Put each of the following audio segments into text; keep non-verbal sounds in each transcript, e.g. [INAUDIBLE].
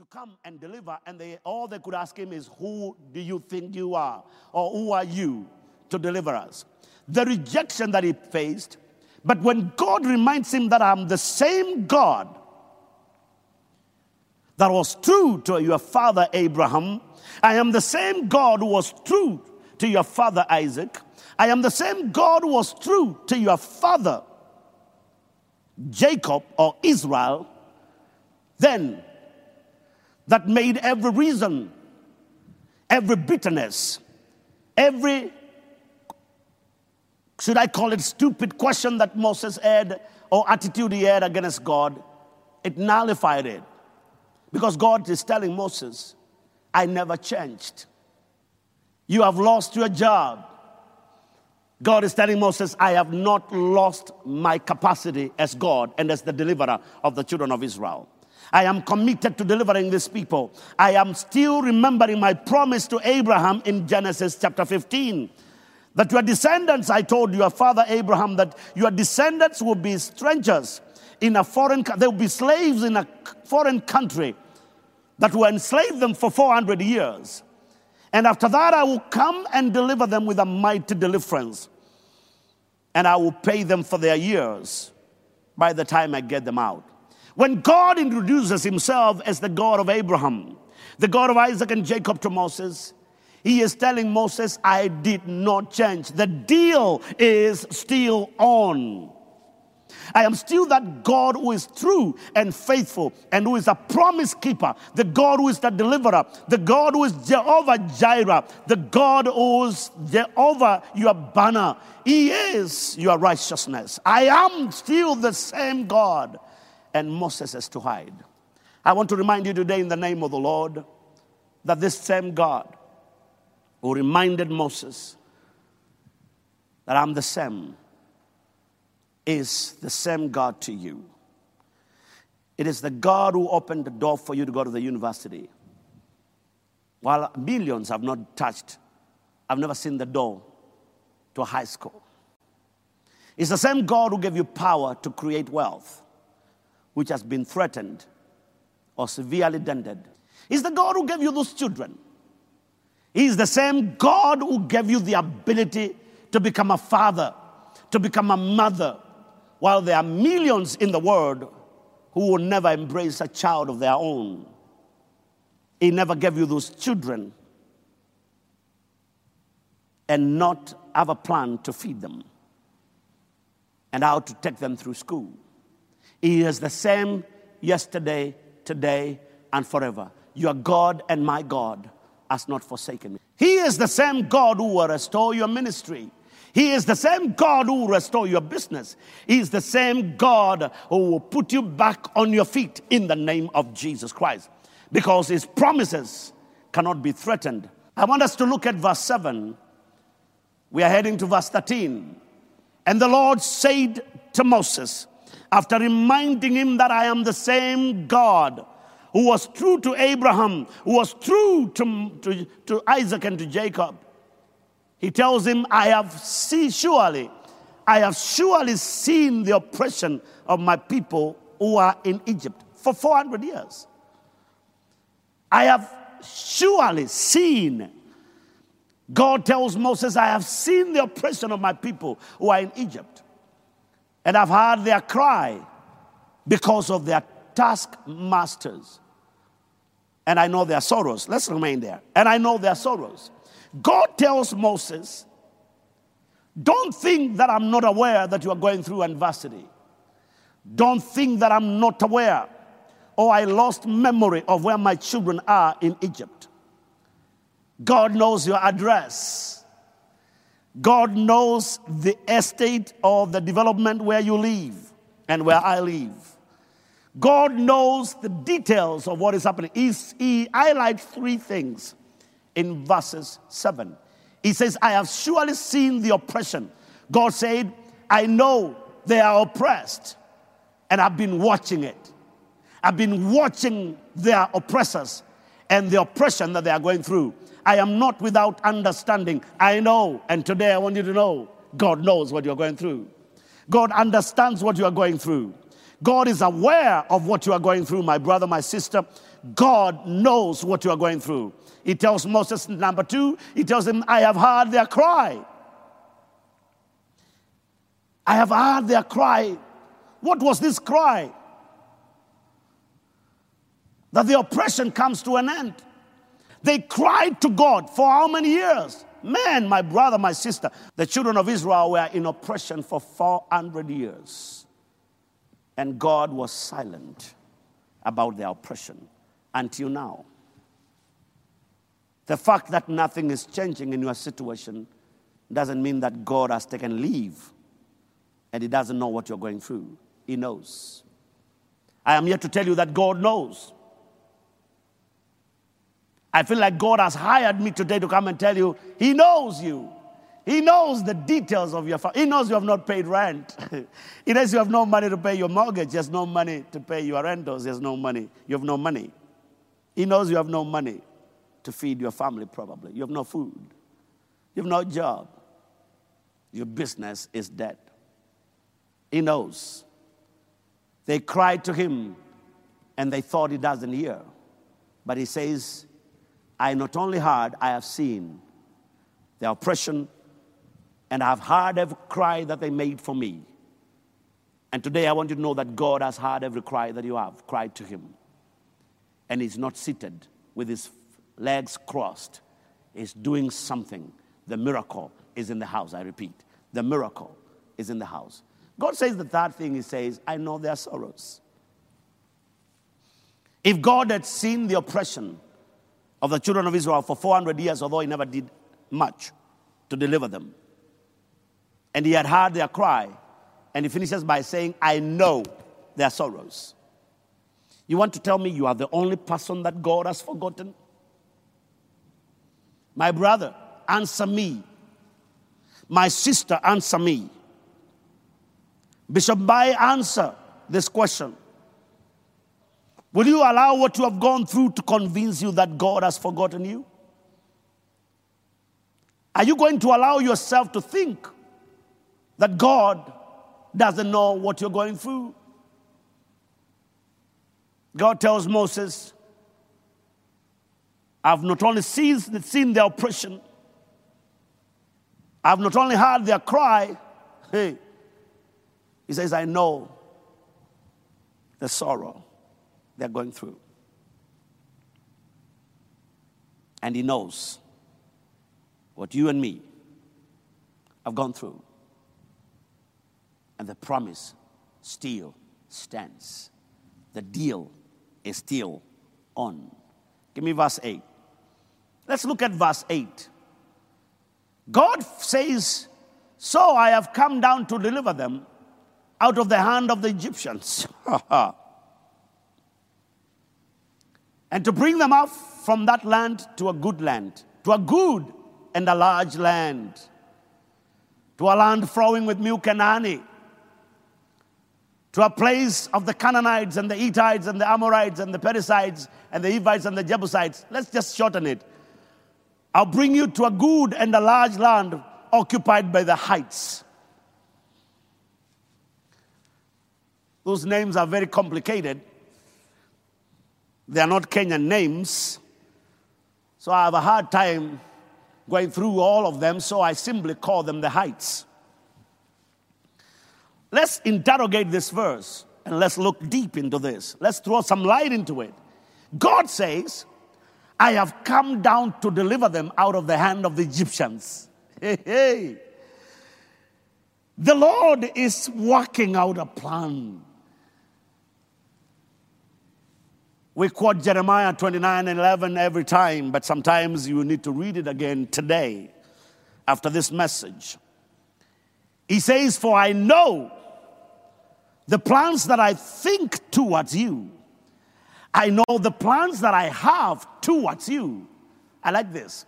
to come and deliver, and they all they could ask him is, Who do you think you are? Or who are you to deliver us? The rejection that he faced, but when God reminds him that I'm the same God that was true to your father Abraham, I am the same God who was true to your father Isaac, I am the same God who was true to your father Jacob or Israel, then that made every reason, every bitterness, every, should I call it stupid question that Moses had or attitude he had against God, it nullified it. Because God is telling Moses, I never changed. You have lost your job. God is telling Moses, I have not lost my capacity as God and as the deliverer of the children of Israel. I am committed to delivering these people. I am still remembering my promise to Abraham in Genesis chapter 15 that your descendants, I told your father Abraham, that your descendants will be strangers in a foreign they will be slaves in a foreign country that will enslave them for 400 years. And after that, I will come and deliver them with a mighty deliverance. And I will pay them for their years by the time I get them out. When God introduces himself as the God of Abraham, the God of Isaac and Jacob to Moses, he is telling Moses, I did not change. The deal is still on. I am still that God who is true and faithful and who is a promise keeper, the God who is the deliverer, the God who is Jehovah Jireh, the God who is Jehovah your banner. He is your righteousness. I am still the same God and Moses has to hide. I want to remind you today, in the name of the Lord, that this same God who reminded Moses that I'm the same is the same God to you. It is the God who opened the door for you to go to the university. While millions have not touched, I've never seen the door to a high school. It's the same God who gave you power to create wealth which has been threatened or severely dented. He's the God who gave you those children. He's the same God who gave you the ability to become a father, to become a mother, while there are millions in the world who will never embrace a child of their own. He never gave you those children and not have a plan to feed them and how to take them through school. He is the same yesterday, today, and forever. Your God and my God has not forsaken me. He is the same God who will restore your ministry. He is the same God who will restore your business. He is the same God who will put you back on your feet in the name of Jesus Christ. Because his promises cannot be threatened. I want us to look at verse 7. We are heading to verse 13. And the Lord said to Moses, after reminding him that I am the same God who was true to Abraham, who was true to, to, to Isaac and to Jacob, he tells him, I have seen surely, I have surely seen the oppression of my people who are in Egypt for 400 years. I have surely seen. God tells Moses, I have seen the oppression of my people who are in Egypt. And I've heard their cry because of their taskmasters. And I know their sorrows. Let's remain there. And I know their sorrows. God tells Moses, Don't think that I'm not aware that you are going through adversity. Don't think that I'm not aware or I lost memory of where my children are in Egypt. God knows your address. God knows the estate or the development where you live and where I live. God knows the details of what is happening. He's, he highlights three things in verses 7. He says, I have surely seen the oppression. God said, I know they are oppressed, and I've been watching it. I've been watching their oppressors and the oppression that they are going through. I am not without understanding. I know, and today I want you to know God knows what you're going through. God understands what you are going through. God is aware of what you are going through, my brother, my sister. God knows what you are going through. He tells Moses, number two, he tells him, I have heard their cry. I have heard their cry. What was this cry? That the oppression comes to an end. They cried to God for how many years? Man, my brother, my sister, the children of Israel were in oppression for 400 years. And God was silent about their oppression until now. The fact that nothing is changing in your situation doesn't mean that God has taken leave and He doesn't know what you're going through. He knows. I am here to tell you that God knows. I feel like God has hired me today to come and tell you He knows you. He knows the details of your family. He knows you have not paid rent. [LAUGHS] he knows you have no money to pay your mortgage. There's no money to pay your rentals. There's no money. You have no money. He knows you have no money to feed your family, probably. You have no food. You have no job. Your business is dead. He knows. They cried to him and they thought he doesn't hear. But he says, I not only heard, I have seen the oppression and I have heard every cry that they made for me. And today I want you to know that God has heard every cry that you have cried to him. And he's not seated with his legs crossed. He's doing something. The miracle is in the house, I repeat. The miracle is in the house. God says the third thing, He says, I know their sorrows. If God had seen the oppression of the children of Israel for 400 years, although He never did much to deliver them, and He had heard their cry, and He finishes by saying, I know their sorrows. You want to tell me you are the only person that God has forgotten? My brother, answer me. My sister, answer me. Bishop Bai, answer this question. Will you allow what you have gone through to convince you that God has forgotten you? Are you going to allow yourself to think that God doesn't know what you're going through? God tells Moses, I've not only seen, seen their oppression, I've not only heard their cry, [LAUGHS] hey, he says, I know the sorrow they're going through. And He knows what you and me have gone through. And the promise still stands. The deal is still on. Give me verse 8. Let's look at verse 8. God says, So I have come down to deliver them out of the hand of the Egyptians. [LAUGHS] and to bring them out from that land to a good land, to a good and a large land, to a land flowing with milk and honey, to a place of the Canaanites and the Hittites and the Amorites and the Perizzites and the Hivites and the Jebusites. Let's just shorten it. I'll bring you to a good and a large land occupied by the heights Those names are very complicated. They are not Kenyan names. So I have a hard time going through all of them, so I simply call them the heights. Let's interrogate this verse and let's look deep into this. Let's throw some light into it. God says, I have come down to deliver them out of the hand of the Egyptians. [LAUGHS] Hey, hey. The Lord is working out a plan. We quote Jeremiah 29 and 11 every time, but sometimes you need to read it again today after this message. He says, For I know the plans that I think towards you. I know the plans that I have towards you. I like this.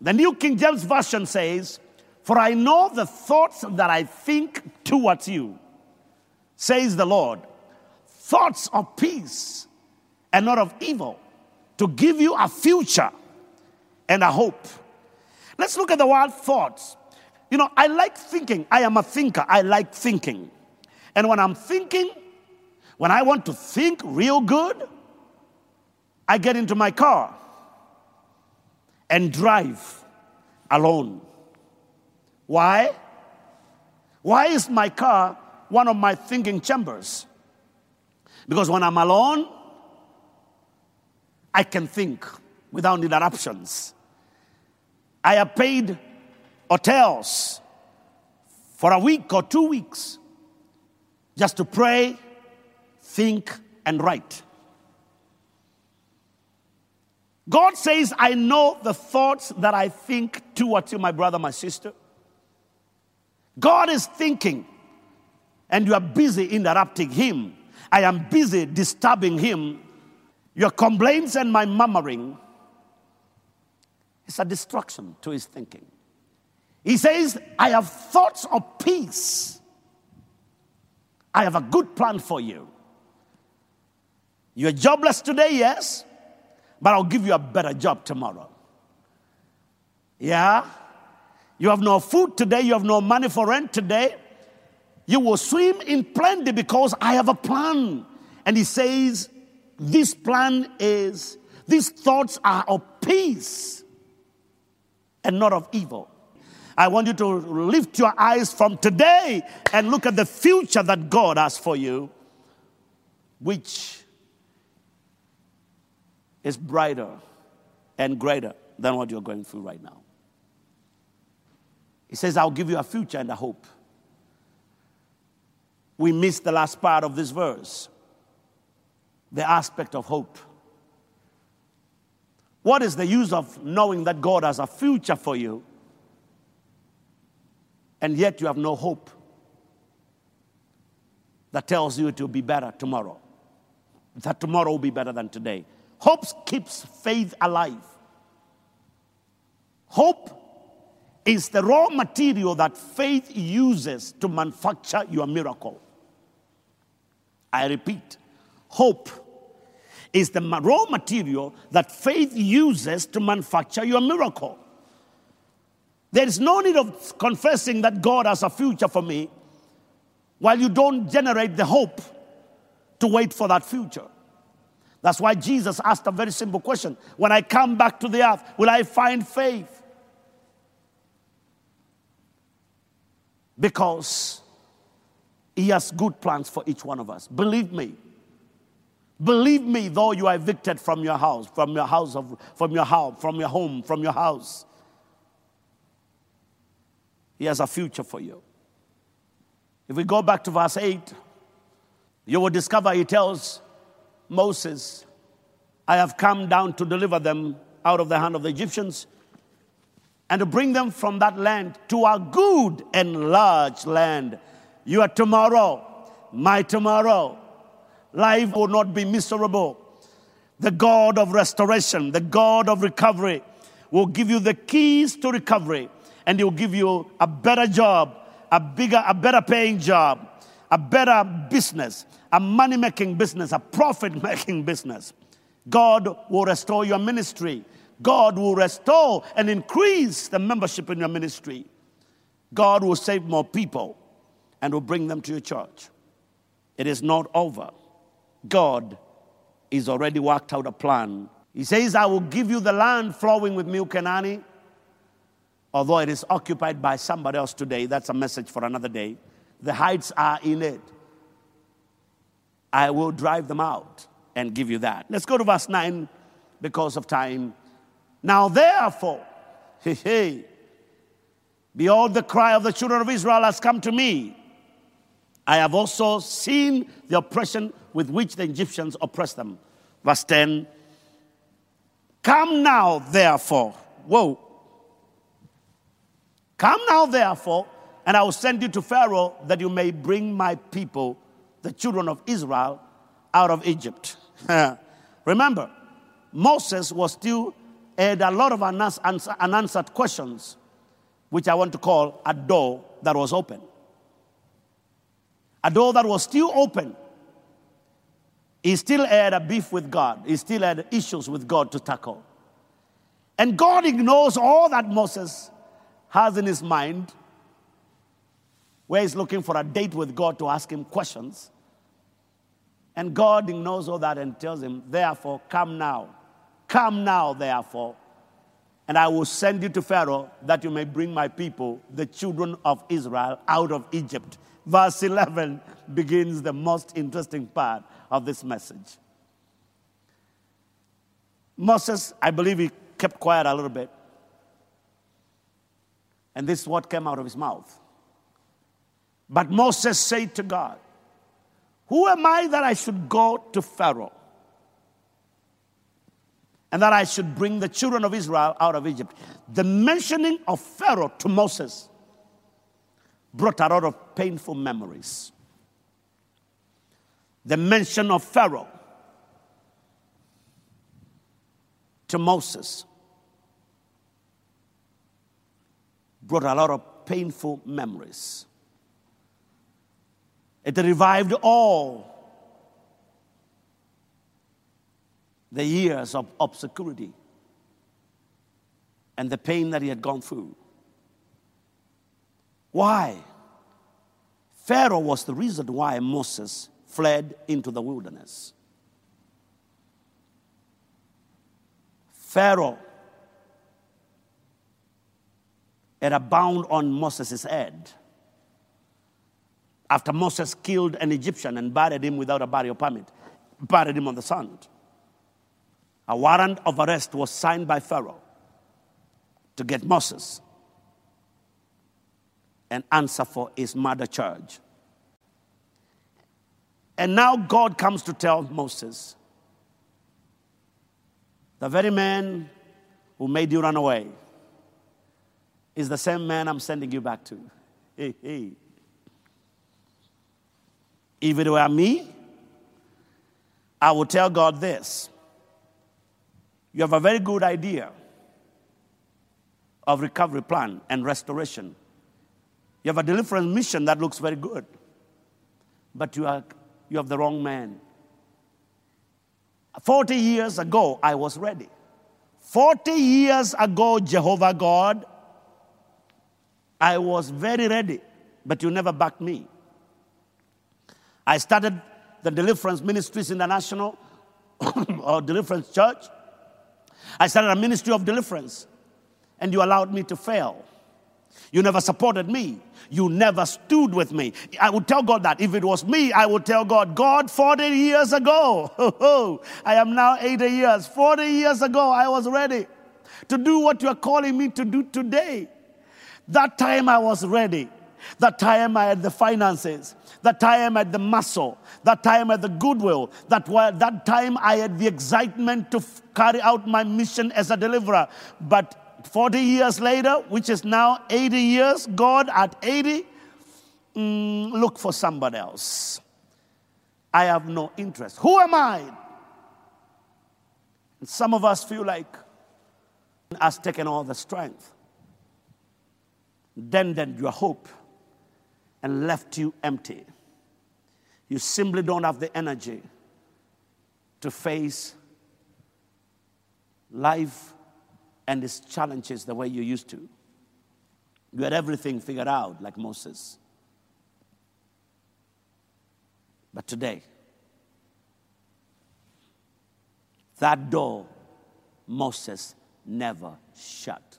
The New King James Version says, For I know the thoughts that I think towards you, says the Lord, thoughts of peace and not of evil, to give you a future and a hope. Let's look at the word thoughts. You know, I like thinking. I am a thinker. I like thinking. And when I'm thinking, when I want to think real good, I get into my car and drive alone. Why? Why is my car one of my thinking chambers? Because when I'm alone, I can think without interruptions. I have paid hotels for a week or two weeks just to pray, think, and write. God says, I know the thoughts that I think towards you, my brother, my sister. God is thinking, and you are busy interrupting Him. I am busy disturbing Him. Your complaints and my murmuring is a destruction to His thinking. He says, I have thoughts of peace. I have a good plan for you. You're jobless today, yes, but I'll give you a better job tomorrow. Yeah? You have no food today, you have no money for rent today. You will swim in plenty because I have a plan. And he says, This plan is, these thoughts are of peace and not of evil. I want you to lift your eyes from today and look at the future that God has for you, which is brighter and greater than what you're going through right now. He says, I'll give you a future and a hope. We missed the last part of this verse the aspect of hope. What is the use of knowing that God has a future for you and yet you have no hope that tells you it will be better tomorrow? That tomorrow will be better than today. Hope keeps faith alive. Hope is the raw material that faith uses to manufacture your miracle. I repeat, hope is the raw material that faith uses to manufacture your miracle. There is no need of confessing that God has a future for me while you don't generate the hope to wait for that future. That's why Jesus asked a very simple question When I come back to the earth, will I find faith? Because He has good plans for each one of us. Believe me. Believe me, though you are evicted from your house, from your house, of, from your house, from your home, from your house, He has a future for you. If we go back to verse 8, you will discover He tells Moses, I have come down to deliver them out of the hand of the Egyptians and to bring them from that land to a good and large land. You are tomorrow, my tomorrow. Life will not be miserable. The God of restoration, the God of recovery, will give you the keys to recovery and He'll give you a better job, a bigger, a better paying job, a better business, a money making business, a profit [LAUGHS] making business. God will restore your ministry. God will restore and increase the membership in your ministry. God will save more people and will bring them to your church. It is not over. God is already worked out a plan. He says, I will give you the land flowing with milk and honey. Although it is occupied by somebody else today, that's a message for another day. The heights are in it. I will drive them out and give you that. Let's go to verse 9 because of time. Now, therefore, [LAUGHS] hey, hey, behold, the cry of the children of Israel has come to me. I have also seen the oppression with which the Egyptians oppressed them. Verse 10 Come now, therefore. Whoa. Come now, therefore, and I will send you to Pharaoh that you may bring my people the children of Israel out of Egypt. [LAUGHS] Remember, Moses was still had a lot of unanswered questions, which I want to call a door that was open. A door that was still open. He still had a beef with God. He still had issues with God to tackle. And God ignores all that Moses has in his mind where he's looking for a date with God to ask him questions. And God ignores all that and tells him, Therefore, come now. Come now, therefore, and I will send you to Pharaoh that you may bring my people, the children of Israel, out of Egypt. Verse 11 begins the most interesting part of this message. Moses, I believe he kept quiet a little bit. And this is what came out of his mouth. But Moses said to God, Who am I that I should go to Pharaoh? and that I should bring the children of Israel out of Egypt. The mentioning of Pharaoh to Moses brought a lot of painful memories. The mention of Pharaoh to Moses brought a lot of painful memories. It revived all the years of obscurity and the pain that he had gone through. Why? Pharaoh was the reason why Moses fled into the wilderness. Pharaoh had a bound on Moses' head after Moses killed an Egyptian and buried him without a burial permit, buried him on the sand. A warrant of arrest was signed by Pharaoh to get Moses and answer for his murder charge. And now God comes to tell Moses, the very man who made you run away is the same man I'm sending you back to. [LAUGHS] Hey, hey. If it were me, I would tell God this you have a very good idea of recovery plan and restoration. You have a deliverance mission that looks very good, but you, are, you have the wrong man. 40 years ago, I was ready. 40 years ago, Jehovah God, I was very ready, but you never backed me. I started the Deliverance Ministries International [COUGHS] or Deliverance Church. I started a ministry of deliverance, and you allowed me to fail. You never supported me. You never stood with me. I would tell God that. If it was me, I would tell God, God, 40 years ago, [LAUGHS] I am now 80 years. 40 years ago, I was ready to do what you are calling me to do today. That time I was ready. That time I had the finances. That time I had the muscle. That time I had the goodwill. That, that time I had the excitement to f- carry out my mission as a deliverer. But 40 years later, which is now 80 years, God at 80, mm, look for somebody else. I have no interest. Who am I? And some of us feel like has taken all the strength. Then, then your hope and left you empty. You simply don't have the energy to face life and its challenges the way you used to. You had everything figured out, like Moses. But today, that door Moses never shut.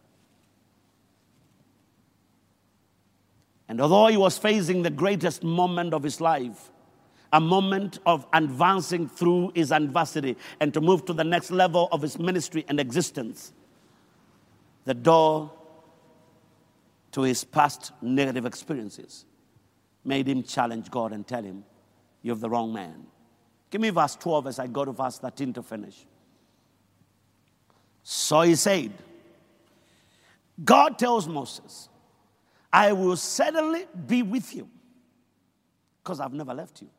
And although he was facing the greatest moment of his life, a moment of advancing through his adversity and to move to the next level of his ministry and existence, the door to his past negative experiences made him challenge God and tell him, You have the wrong man. Give me verse 12 as I go to verse 13 to finish. So he said, God tells Moses, I will certainly be with you because I've never left you.